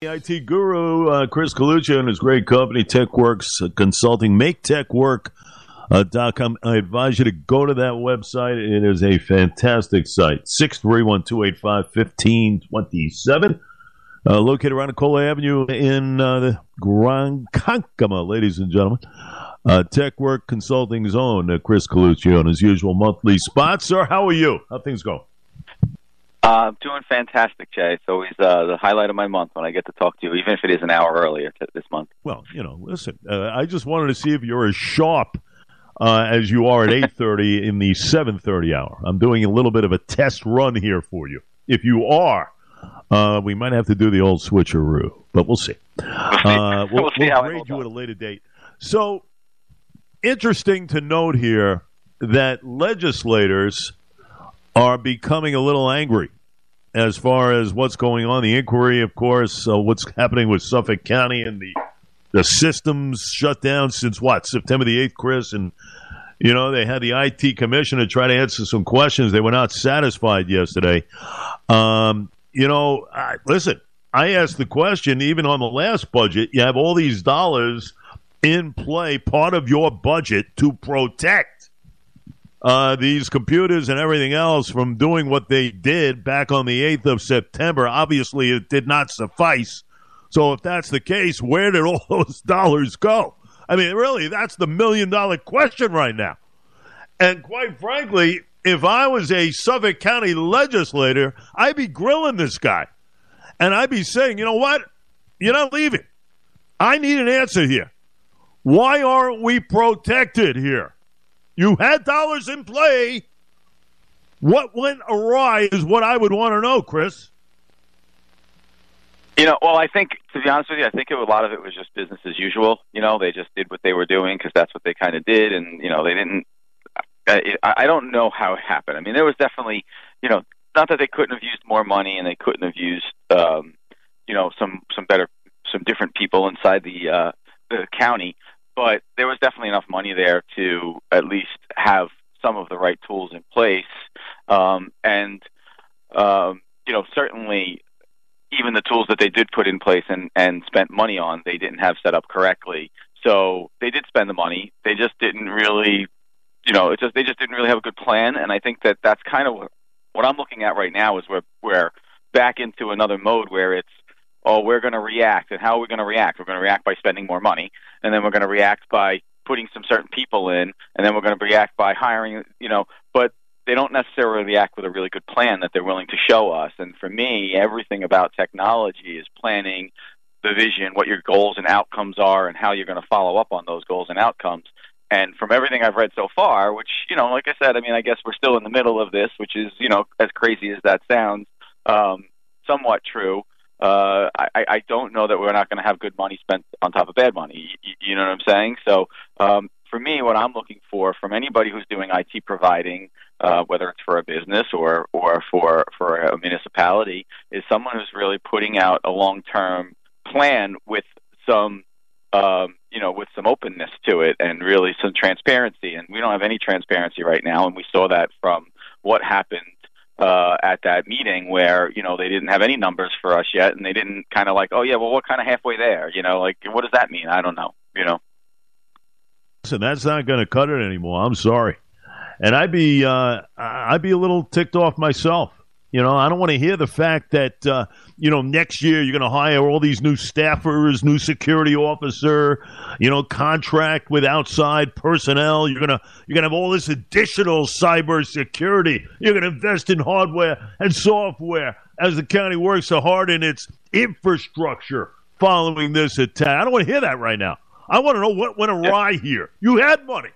IT guru, uh, Chris Colucci, and his great company, TechWorks Consulting. Make uh, com. I advise you to go to that website. It is a fantastic site. 631 285 1527. Uh, located around Cola Avenue in uh, the Ronkonkoma, ladies and gentlemen. Uh, TechWork Consulting Zone, uh, Chris Colucci on his usual monthly spot. Sir, how are you? How things Uh, I'm doing fantastic, Jay. It's always uh, the highlight of my month when I get to talk to you, even if it is an hour earlier t- this month. Well, you know, listen, uh, I just wanted to see if you're as sharp uh, as you are at 8.30 in the 7.30 hour. I'm doing a little bit of a test run here for you. If you are, uh, we might have to do the old switcheroo, but we'll see. Uh, we'll, we'll, we'll grade you at a later date. So, interesting to note here that legislators are becoming a little angry as far as what's going on. The inquiry, of course, uh, what's happening with Suffolk County and the the systems shut down since what September the eighth, Chris, and you know they had the IT commission to try to answer some questions. They were not satisfied yesterday. Um, you know, listen, I asked the question even on the last budget. You have all these dollars in play, part of your budget to protect uh, these computers and everything else from doing what they did back on the 8th of September. Obviously, it did not suffice. So, if that's the case, where did all those dollars go? I mean, really, that's the million dollar question right now. And quite frankly, if I was a Suffolk County legislator, I'd be grilling this guy. And I'd be saying, you know what? You're not leaving. I need an answer here. Why aren't we protected here? You had dollars in play. What went awry is what I would want to know, Chris. You know, well, I think to be honest with you, I think it, a lot of it was just business as usual. You know, they just did what they were doing because that's what they kind of did, and you know, they didn't. I, I don't know how it happened. I mean, there was definitely, you know, not that they couldn't have used more money and they couldn't have used, um, you know, some some better, some different people inside the uh, the county, but there was definitely enough money there to at least have some of the right tools in place. Um, and, um, you know, certainly even the tools that they did put in place and, and spent money on, they didn't have set up correctly. So they did spend the money. They just didn't really, you know, it just they just didn't really have a good plan. And I think that that's kind of what, what I'm looking at right now is we're we're back into another mode where it's oh, we're going to react. And how are we going to react? We're going to react by spending more money, and then we're going to react by putting some certain people in, and then we're going to react by hiring, you know, but they don't necessarily react with a really good plan that they're willing to show us. And for me, everything about technology is planning the vision, what your goals and outcomes are, and how you're going to follow up on those goals and outcomes. And from everything I've read so far, which, you know, like I said, I mean, I guess we're still in the middle of this, which is, you know, as crazy as that sounds, um, somewhat true uh, I, I don't know that we're not going to have good money spent on top of bad money. You, you know what I'm saying? So um, for me, what I'm looking for from anybody who's doing IT providing, uh, whether it's for a business or or for for a municipality, is someone who's really putting out a long term plan with some um, you know with some openness to it and really some transparency. And we don't have any transparency right now, and we saw that from what happened uh, at that meeting where you know they didn't have any numbers for us yet, and they didn't kind of like, oh yeah, well, what kind of halfway there? You know, like what does that mean? I don't know. You know. Listen, that's not going to cut it anymore. I'm sorry, and I'd be uh, I'd be a little ticked off myself. You know, I don't want to hear the fact that uh, you know next year you're going to hire all these new staffers, new security officer, you know, contract with outside personnel. You're gonna you're gonna have all this additional cyber security. You're going to invest in hardware and software as the county works so hard in its infrastructure following this attack. I don't want to hear that right now. I want to know what went awry here. You had money.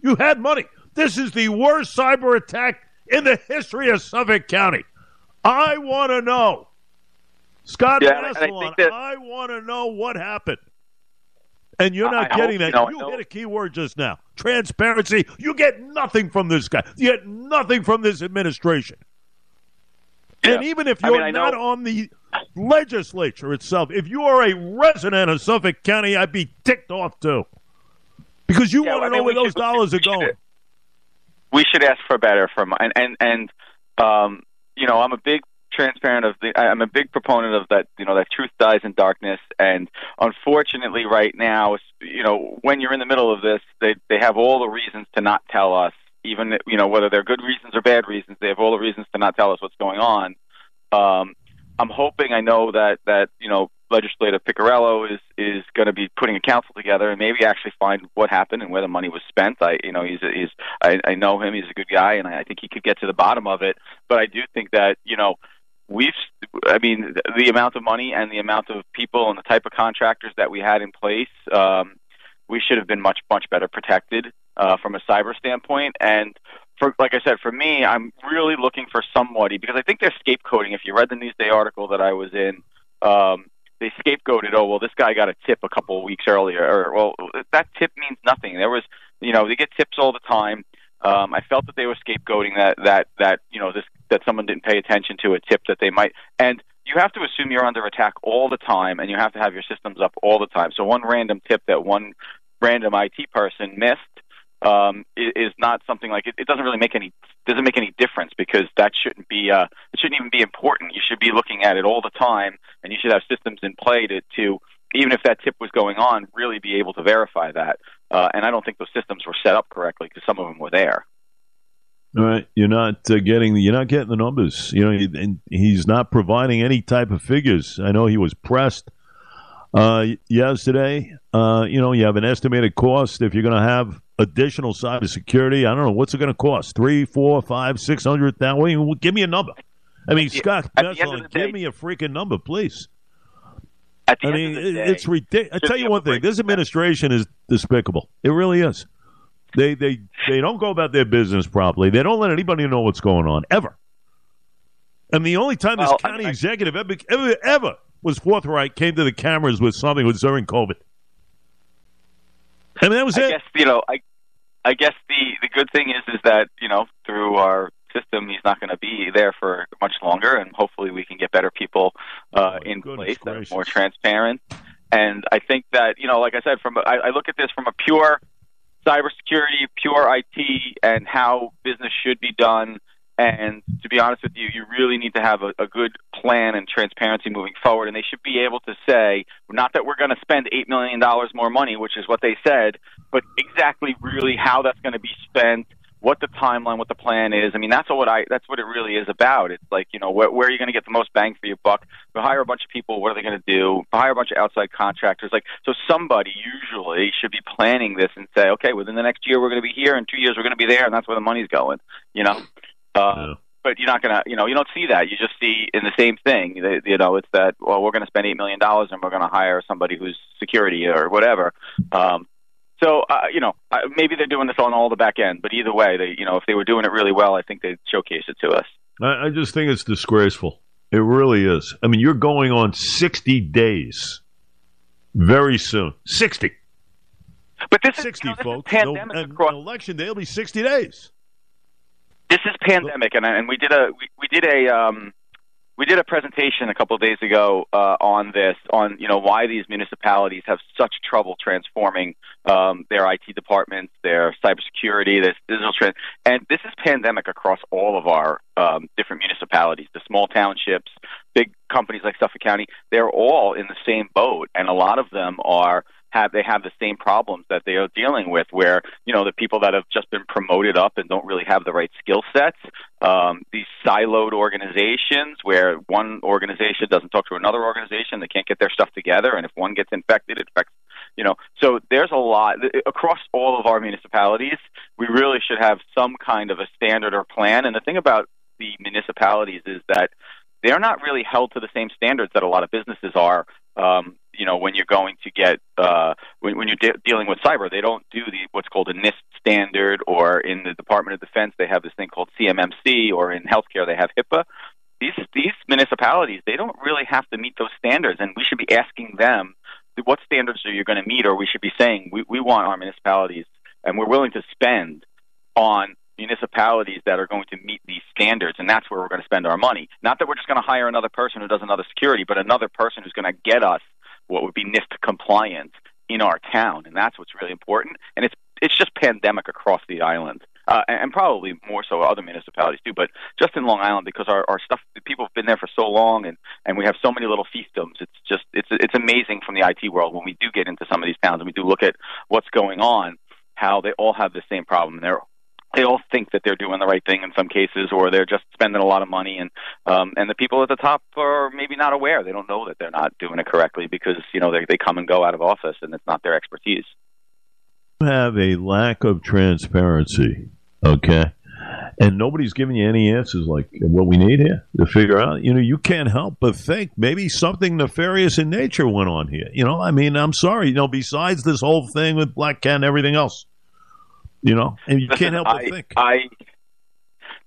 You had money. This is the worst cyber attack in the history of Suffolk County. I want to know. Scott yeah, I, I want to know what happened. And you're not I getting hope, that. You, know, you get a key word just now. Transparency. You get nothing from this guy. You get nothing from this administration. Yeah. And even if you're I mean, not on the legislature itself, if you are a resident of Suffolk County, I'd be ticked off too. Because you yeah, want to know where those should, dollars are going. We should ask for better from and and and um, you know, I'm a big transparent of the. I'm a big proponent of that. You know that truth dies in darkness, and unfortunately, right now, you know, when you're in the middle of this, they they have all the reasons to not tell us. Even you know whether they're good reasons or bad reasons, they have all the reasons to not tell us what's going on. Um, I'm hoping. I know that that you know legislator Piccirillo is is going to be putting a council together and maybe actually find what happened and where the money was spent. I you know he's he's I, I know him. He's a good guy, and I think he could get to the bottom of it. But I do think that you know we've I mean the amount of money and the amount of people and the type of contractors that we had in place. Um, we should have been much much better protected uh, from a cyber standpoint and for like I said, for me, I'm really looking for somebody because I think they're scapegoating. If you read the Newsday article that I was in, um, they scapegoated. Oh well, this guy got a tip a couple of weeks earlier. Or well, that tip means nothing. There was, you know, they get tips all the time. Um, I felt that they were scapegoating that that that you know this that someone didn't pay attention to a tip that they might and you have to assume you're under attack all the time and you have to have your systems up all the time. So one random tip that one random IT person missed um, is not something like it, it doesn't really make any doesn't make any difference because that shouldn't be uh, shouldn't even be important. You should be looking at it all the time, and you should have systems in play to, to even if that tip was going on, really be able to verify that. Uh, and I don't think those systems were set up correctly because some of them were there. All right, you're not uh, getting the, you're not getting the numbers. You know, and he's not providing any type of figures. I know he was pressed uh, yesterday. Uh, you know, you have an estimated cost if you're going to have additional cybersecurity. I don't know what's it going to cost three, four, five, six hundred thousand. Give me a number. I mean, Scott, give day, me a freaking number, please. At the I mean, day, it's ridiculous. I tell you one thing: this administration is despicable. It really is. They they they don't go about their business properly. They don't let anybody know what's going on ever. And the only time this well, county I, executive ever, ever ever was forthright came to the cameras with something was during COVID. I mean, that was I it. Guess, you know, I I guess the the good thing is is that you know through our system he's not going to be there for much longer, and hopefully we can get better people uh, oh, in place that are more transparent. And I think that you know, like I said, from I, I look at this from a pure cybersecurity, pure IT, and how business should be done and to be honest with you, you really need to have a, a good plan and transparency moving forward. And they should be able to say, not that we're going to spend $8 million more money, which is what they said, but exactly really how that's going to be spent, what the timeline, what the plan is. I mean, that's what I, that's what it really is about. It's like, you know, where, where are you going to get the most bang for your buck? We hire a bunch of people. What are they going to do? Hire a bunch of outside contractors. Like, so somebody usually should be planning this and say, okay, within the next year, we're going to be here. In two years, we're going to be there. And that's where the money's going, you know? Uh, yeah. But you're not gonna, you know, you don't see that. You just see in the same thing. You know, it's that. Well, we're going to spend eight million dollars and we're going to hire somebody who's security or whatever. Um, so, uh, you know, maybe they're doing this on all the back end, but either way, they, you know, if they were doing it really well, I think they'd showcase it to us. I, I just think it's disgraceful. It really is. I mean, you're going on 60 days very soon. 60. But this 60, is, you know, this folks. Is pandemic no, across- election day will be 60 days this is pandemic, and and we did a we, we did a um, we did a presentation a couple of days ago uh, on this, on you know why these municipalities have such trouble transforming um, their IT departments, their cybersecurity, this digital trend, and this is pandemic across all of our um, different municipalities, the small townships, big companies like Suffolk County. They're all in the same boat, and a lot of them are have they have the same problems that they are dealing with where you know the people that have just been promoted up and don't really have the right skill sets um, these siloed organizations where one organization doesn't talk to another organization they can't get their stuff together and if one gets infected it affects you know. So there's a lot across all of our municipalities we really should have some kind of a standard or plan. And the thing about the municipalities is that they're not really held to the same standards that a lot of businesses are um, you know when you're going to get uh, when, when you're de- dealing with cyber, they don't do the what's called a NIST standard, or in the Department of Defense they have this thing called CMMC, or in healthcare they have HIPAA. These these municipalities they don't really have to meet those standards, and we should be asking them what standards are you going to meet, or we should be saying we, we want our municipalities and we're willing to spend on municipalities that are going to meet these standards, and that's where we're going to spend our money. Not that we're just going to hire another person who does another security, but another person who's going to get us what would be NIST compliant in our town, and that's what's really important. And it's it's just pandemic across the island. uh, and probably more so other municipalities too. But just in Long Island, because our, our stuff, people have been there for so long, and and we have so many little fiefdoms. It's just it's it's amazing from the IT world when we do get into some of these towns and we do look at what's going on, how they all have the same problem. They're they all think that they're doing the right thing in some cases, or they're just spending a lot of money, and um, and the people at the top are maybe not aware. They don't know that they're not doing it correctly because you know they they come and go out of office, and it's not their expertise. You have a lack of transparency, okay, and nobody's giving you any answers like what we need here to figure out. You know, you can't help but think maybe something nefarious in nature went on here. You know, I mean, I'm sorry. You know, besides this whole thing with BlackCat and everything else you know, and you can't help but I, think. I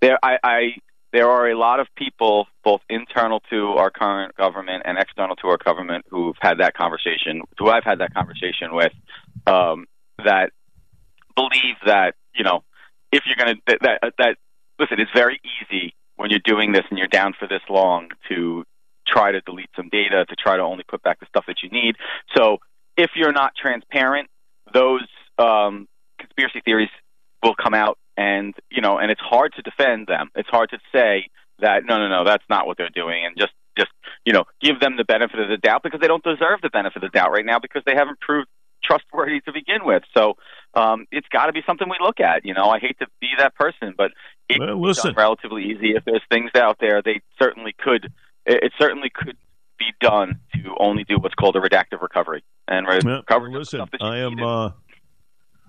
there, I, I, there are a lot of people, both internal to our current government and external to our government, who've had that conversation, who I've had that conversation with, um, that believe that you know, if you're going to that, that that listen, it's very easy when you're doing this and you're down for this long to try to delete some data to try to only put back the stuff that you need. So if you're not transparent, those um, conspiracy theories will come out and you know and it's hard to defend them. It's hard to say that no no no that's not what they're doing and just just you know give them the benefit of the doubt because they don't deserve the benefit of the doubt right now because they haven't proved trustworthy to begin with. So um it's got to be something we look at you know. I hate to be that person but it's well, relatively easy if there's things out there. They certainly could it certainly could be done to only do what's called a redactive recovery and re- well, recovery listen i am uh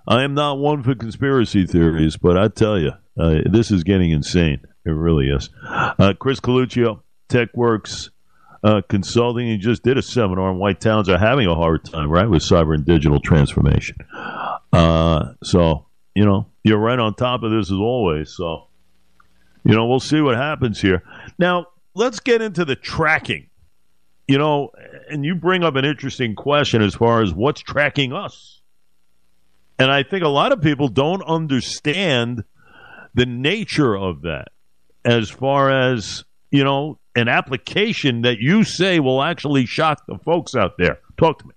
I am not one for conspiracy theories, but I tell you, uh, this is getting insane. It really is. Uh, Chris Coluccio, TechWorks uh, Consulting, he just did a seminar on why towns are having a hard time, right, with cyber and digital transformation. Uh, so, you know, you're right on top of this as always. So, you know, we'll see what happens here. Now, let's get into the tracking. You know, and you bring up an interesting question as far as what's tracking us and I think a lot of people don't understand the nature of that as far as, you know, an application that you say will actually shock the folks out there. Talk to me.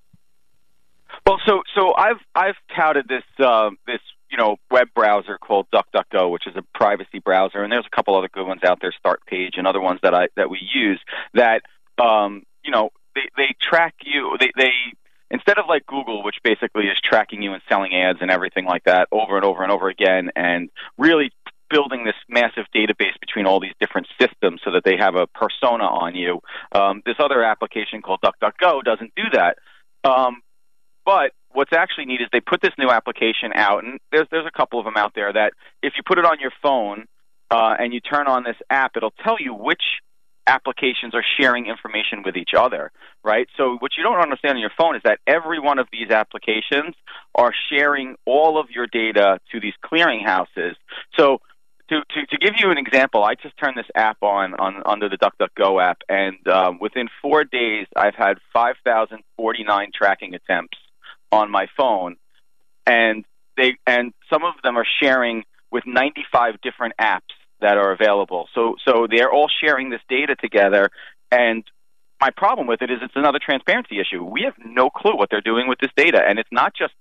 Well, so so I've I've touted this uh, this you know web browser called DuckDuckGo, which is a privacy browser, and there's a couple other good ones out there, Startpage and other ones that I that we use that um, you know they they track you they they instead of like Google, which basically is tracking you and selling ads and everything like that over and over and over again, and really building this massive database between all these different systems so that they have a persona on you. Um, this other application called DuckDuckGo doesn't do that. Um, but what's actually neat is they put this new application out, and there's there's a couple of them out there that if you put it on your phone uh, and you turn on this app, it'll tell you which applications are sharing information with each other, right? So what you don't understand on your phone is that every one of these applications are sharing all of your data to these clearinghouses. So to, to, to give you an example, I just turned this app on, on under the DuckDuckGo app, and um, within four days, I've had 5,049 tracking attempts on my phone, and they and some of them are sharing with 95 different apps that are available. So so they're all sharing this data together and my problem with it is it's another transparency issue. We have no clue what they're doing with this data and it's not just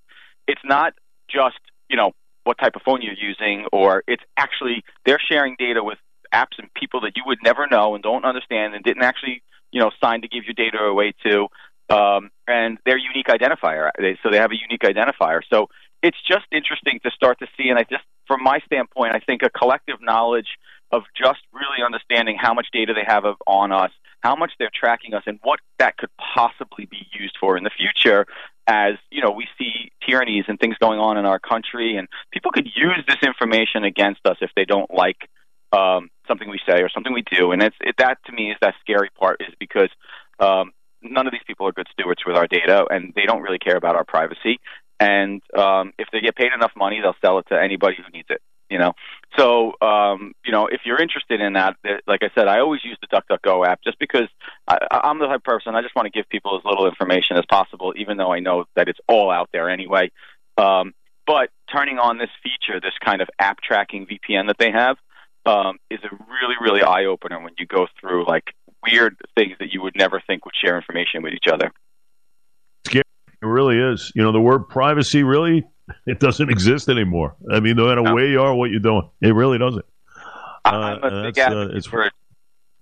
it's not just, you know, what type of phone you're using or it's actually they're sharing data with apps and people that you would never know and don't understand and didn't actually, you know, sign to give your data away to um, and their unique identifier. They, so they have a unique identifier. So it's just interesting to start to see, and I just, from my standpoint, I think a collective knowledge of just really understanding how much data they have of, on us, how much they're tracking us, and what that could possibly be used for in the future. As you know, we see tyrannies and things going on in our country, and people could use this information against us if they don't like um, something we say or something we do. And it's it, that to me is that scary part, is because um, none of these people are good stewards with our data, and they don't really care about our privacy. And um, if they get paid enough money, they'll sell it to anybody who needs it. You know, so um, you know if you're interested in that, like I said, I always use the DuckDuckGo app just because I, I'm the type of person I just want to give people as little information as possible, even though I know that it's all out there anyway. Um, but turning on this feature, this kind of app tracking VPN that they have, um, is a really, really eye opener when you go through like weird things that you would never think would share information with each other. It really is. You know, the word privacy really It doesn't exist anymore. I mean, no matter no. where you are, what you're doing, it really doesn't. I'm a uh, big advocate it's, for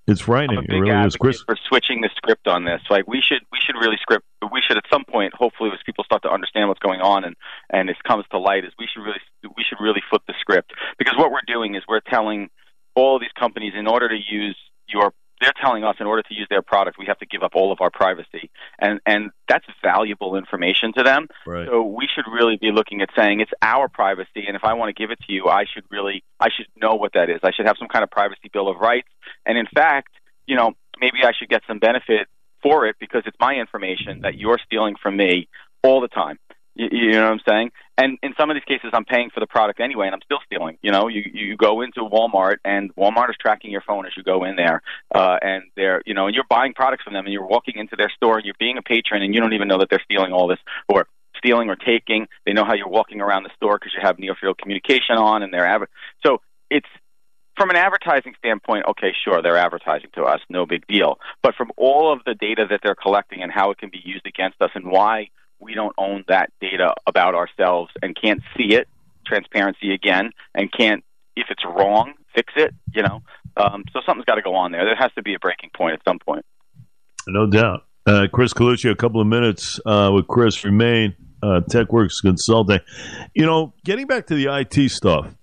it's frightening. I'm a big it really is, Chris. For switching the script on this, like we should we should really script. We should at some point, hopefully, as people start to understand what's going on and and it comes to light, is we should really we should really flip the script because what we're doing is we're telling all of these companies in order to use your they're telling us in order to use their product, we have to give up all of our privacy, and and that's valuable information to them. Right. So we should really be looking at saying it's our privacy, and if I want to give it to you, I should really I should know what that is. I should have some kind of privacy bill of rights, and in fact, you know, maybe I should get some benefit for it because it's my information that you're stealing from me all the time. You, you know what I'm saying? And in some of these cases, I'm paying for the product anyway, and I'm still stealing. You know, you you go into Walmart, and Walmart is tracking your phone as you go in there, uh, and they're you know, and you're buying products from them, and you're walking into their store, and you're being a patron, and you don't even know that they're stealing all this or stealing or taking. They know how you're walking around the store because you have near field communication on, and they're adver- so it's from an advertising standpoint, okay, sure, they're advertising to us, no big deal. But from all of the data that they're collecting and how it can be used against us and why we don't own that data about ourselves and can't see it, transparency again, and can't, if it's wrong, fix it, you know. Um, so something's got to go on there. There has to be a breaking point at some point. No doubt. Uh, Chris Colucci, a couple of minutes uh, with Chris Remain, uh, TechWorks Consulting. You know, getting back to the IT stuff,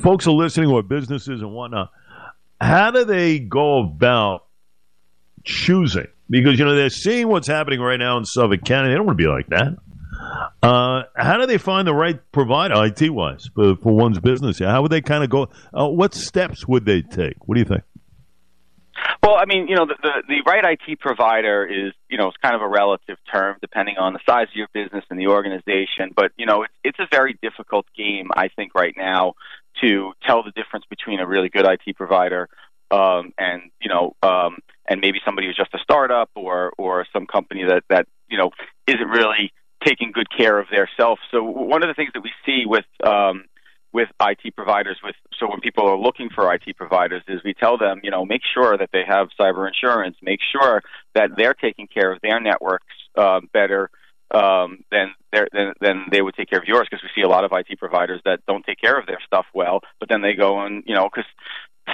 folks are listening, or businesses and whatnot. How do they go about choosing because you know they're seeing what's happening right now in Suffolk County. They don't want to be like that. Uh, how do they find the right provider, IT wise, for, for, one's business? How would they kind of go? Uh, what steps would they take? What do you think? Well, I mean, you know, the, the, the right IT provider is, you know, it's kind of a relative term depending on the size of your business and the organization. But you know, it's it's a very difficult game, I think, right now to tell the difference between a really good IT provider um, and you know, um, and maybe somebody who's just a startup or or some company that that you know isn't really taking good care of their self. So one of the things that we see with um, with IT providers, with so when people are looking for IT providers, is we tell them, you know, make sure that they have cyber insurance, make sure that they're taking care of their networks uh, better um, than, than than they would take care of yours, because we see a lot of IT providers that don't take care of their stuff well, but then they go and you know, because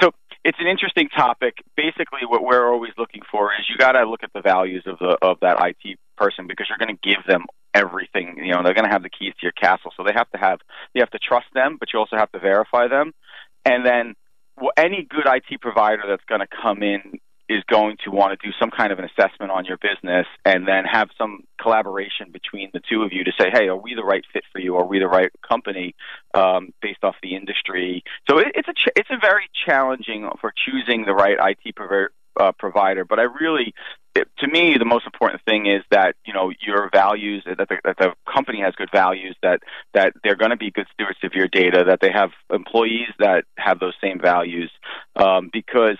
so it's an interesting topic. Basically, what we're always looking for is you got to look at the values of the of that IT person because you're going to give them everything. You know, they're going to have the keys to your castle, so they have to have you have to trust them, but you also have to verify them. And then well, any good IT provider that's going to come in is going to want to do some kind of an assessment on your business and then have some collaboration between the two of you to say, hey, are we the right fit for you? Are we the right company um, based off the industry? So it, it's a ch- it's a very challenging for choosing the right IT provider. Uh, provider, but I really, it, to me, the most important thing is that you know your values, that the, that the company has good values, that that they're going to be good stewards of your data, that they have employees that have those same values, um, because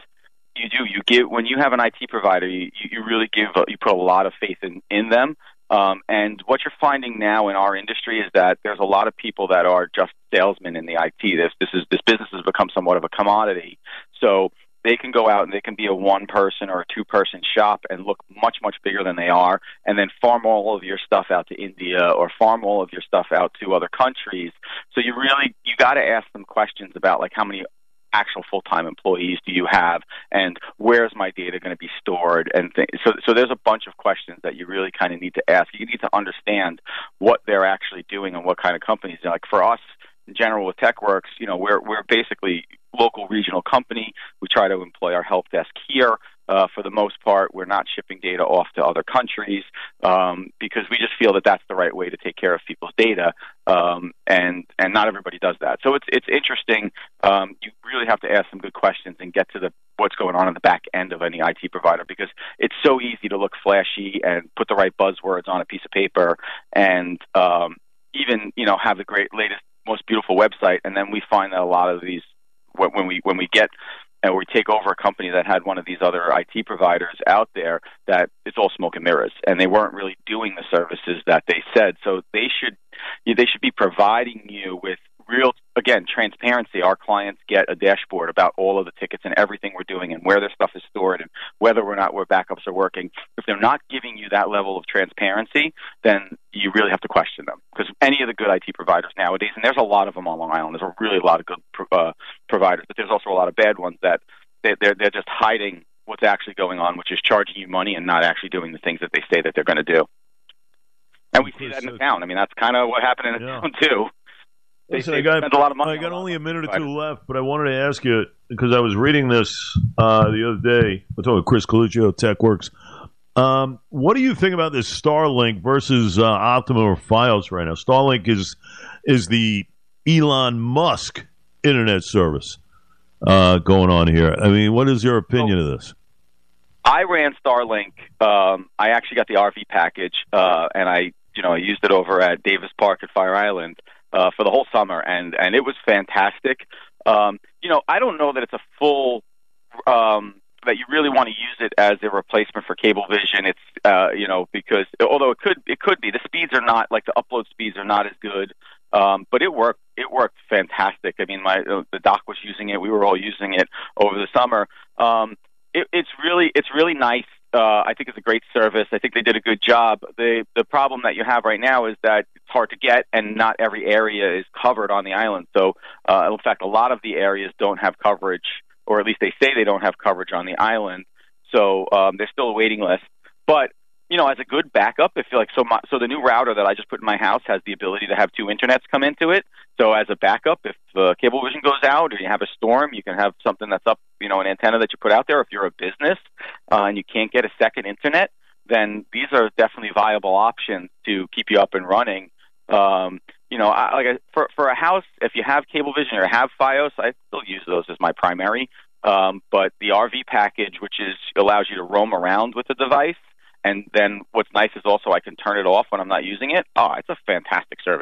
you do. You give when you have an IT provider, you, you really give you put a lot of faith in in them. Um, and what you're finding now in our industry is that there's a lot of people that are just salesmen in the IT. This this is this business has become somewhat of a commodity. So they can go out and they can be a one person or a two person shop and look much much bigger than they are and then farm all of your stuff out to India or farm all of your stuff out to other countries so you really you got to ask them questions about like how many actual full-time employees do you have and where's my data going to be stored and th- so so there's a bunch of questions that you really kind of need to ask you need to understand what they're actually doing and what kind of companies like for us in general with TechWorks, you know, we're we're basically local regional company. We try to employ our help desk here. Uh, for the most part, we're not shipping data off to other countries um, because we just feel that that's the right way to take care of people's data, um, and and not everybody does that. So it's it's interesting. Um, you really have to ask some good questions and get to the what's going on in the back end of any IT provider because it's so easy to look flashy and put the right buzzwords on a piece of paper and um, even you know have the great latest most beautiful website and then we find that a lot of these when we when we get and we take over a company that had one of these other IT providers out there that it's all smoke and mirrors. And they weren't really doing the services that they said. So they should they should be providing you with real again, transparency. Our clients get a dashboard about all of the tickets and everything we're doing and where their stuff is stored and whether or not where backups are working. If they're not giving you that level of transparency, then you really have to question them because any of the good IT providers nowadays, and there's a lot of them on Long Island. There's a really a lot of good uh, providers, but there's also a lot of bad ones that they, they're they're just hiding what's actually going on, which is charging you money and not actually doing the things that they say that they're going to do. And we see that in the town. I mean, that's kind of what happened in the yeah. town too. They, Listen, I got, a lot of money. I got only a minute or two left, but I wanted to ask you because I was reading this uh, the other day. I talking Chris Coluccio, of TechWorks. Um, what do you think about this Starlink versus uh, Optimum or FiOS right now? Starlink is is the Elon Musk internet service uh, going on here. I mean, what is your opinion oh, of this? I ran Starlink. Um, I actually got the RV package, uh, and I you know I used it over at Davis Park at Fire Island uh, for the whole summer, and and it was fantastic. Um, you know, I don't know that it's a full um, that you really want to use it as a replacement for Cablevision. It's uh, you know because although it could it could be the speeds are not like the upload speeds are not as good, um, but it worked it worked fantastic. I mean, my uh, the doc was using it. We were all using it over the summer. Um, it, it's really it's really nice uh, I think it's a great service. I think they did a good job. The the problem that you have right now is that it's hard to get, and not every area is covered on the island. So, uh, in fact, a lot of the areas don't have coverage, or at least they say they don't have coverage on the island. So um, there's still a waiting list. But you know, as a good backup, if like, so my, so the new router that I just put in my house has the ability to have two internets come into it. So as a backup, if Cablevision goes out or you have a storm, you can have something that's up, you know, an antenna that you put out there. If you're a business uh, and you can't get a second internet, then these are definitely viable options to keep you up and running. Um, you know, I, like a, for for a house, if you have Cablevision or have FiOS, I still use those as my primary. Um, but the RV package, which is allows you to roam around with the device, and then what's nice is also I can turn it off when I'm not using it. Oh, it's a fantastic service.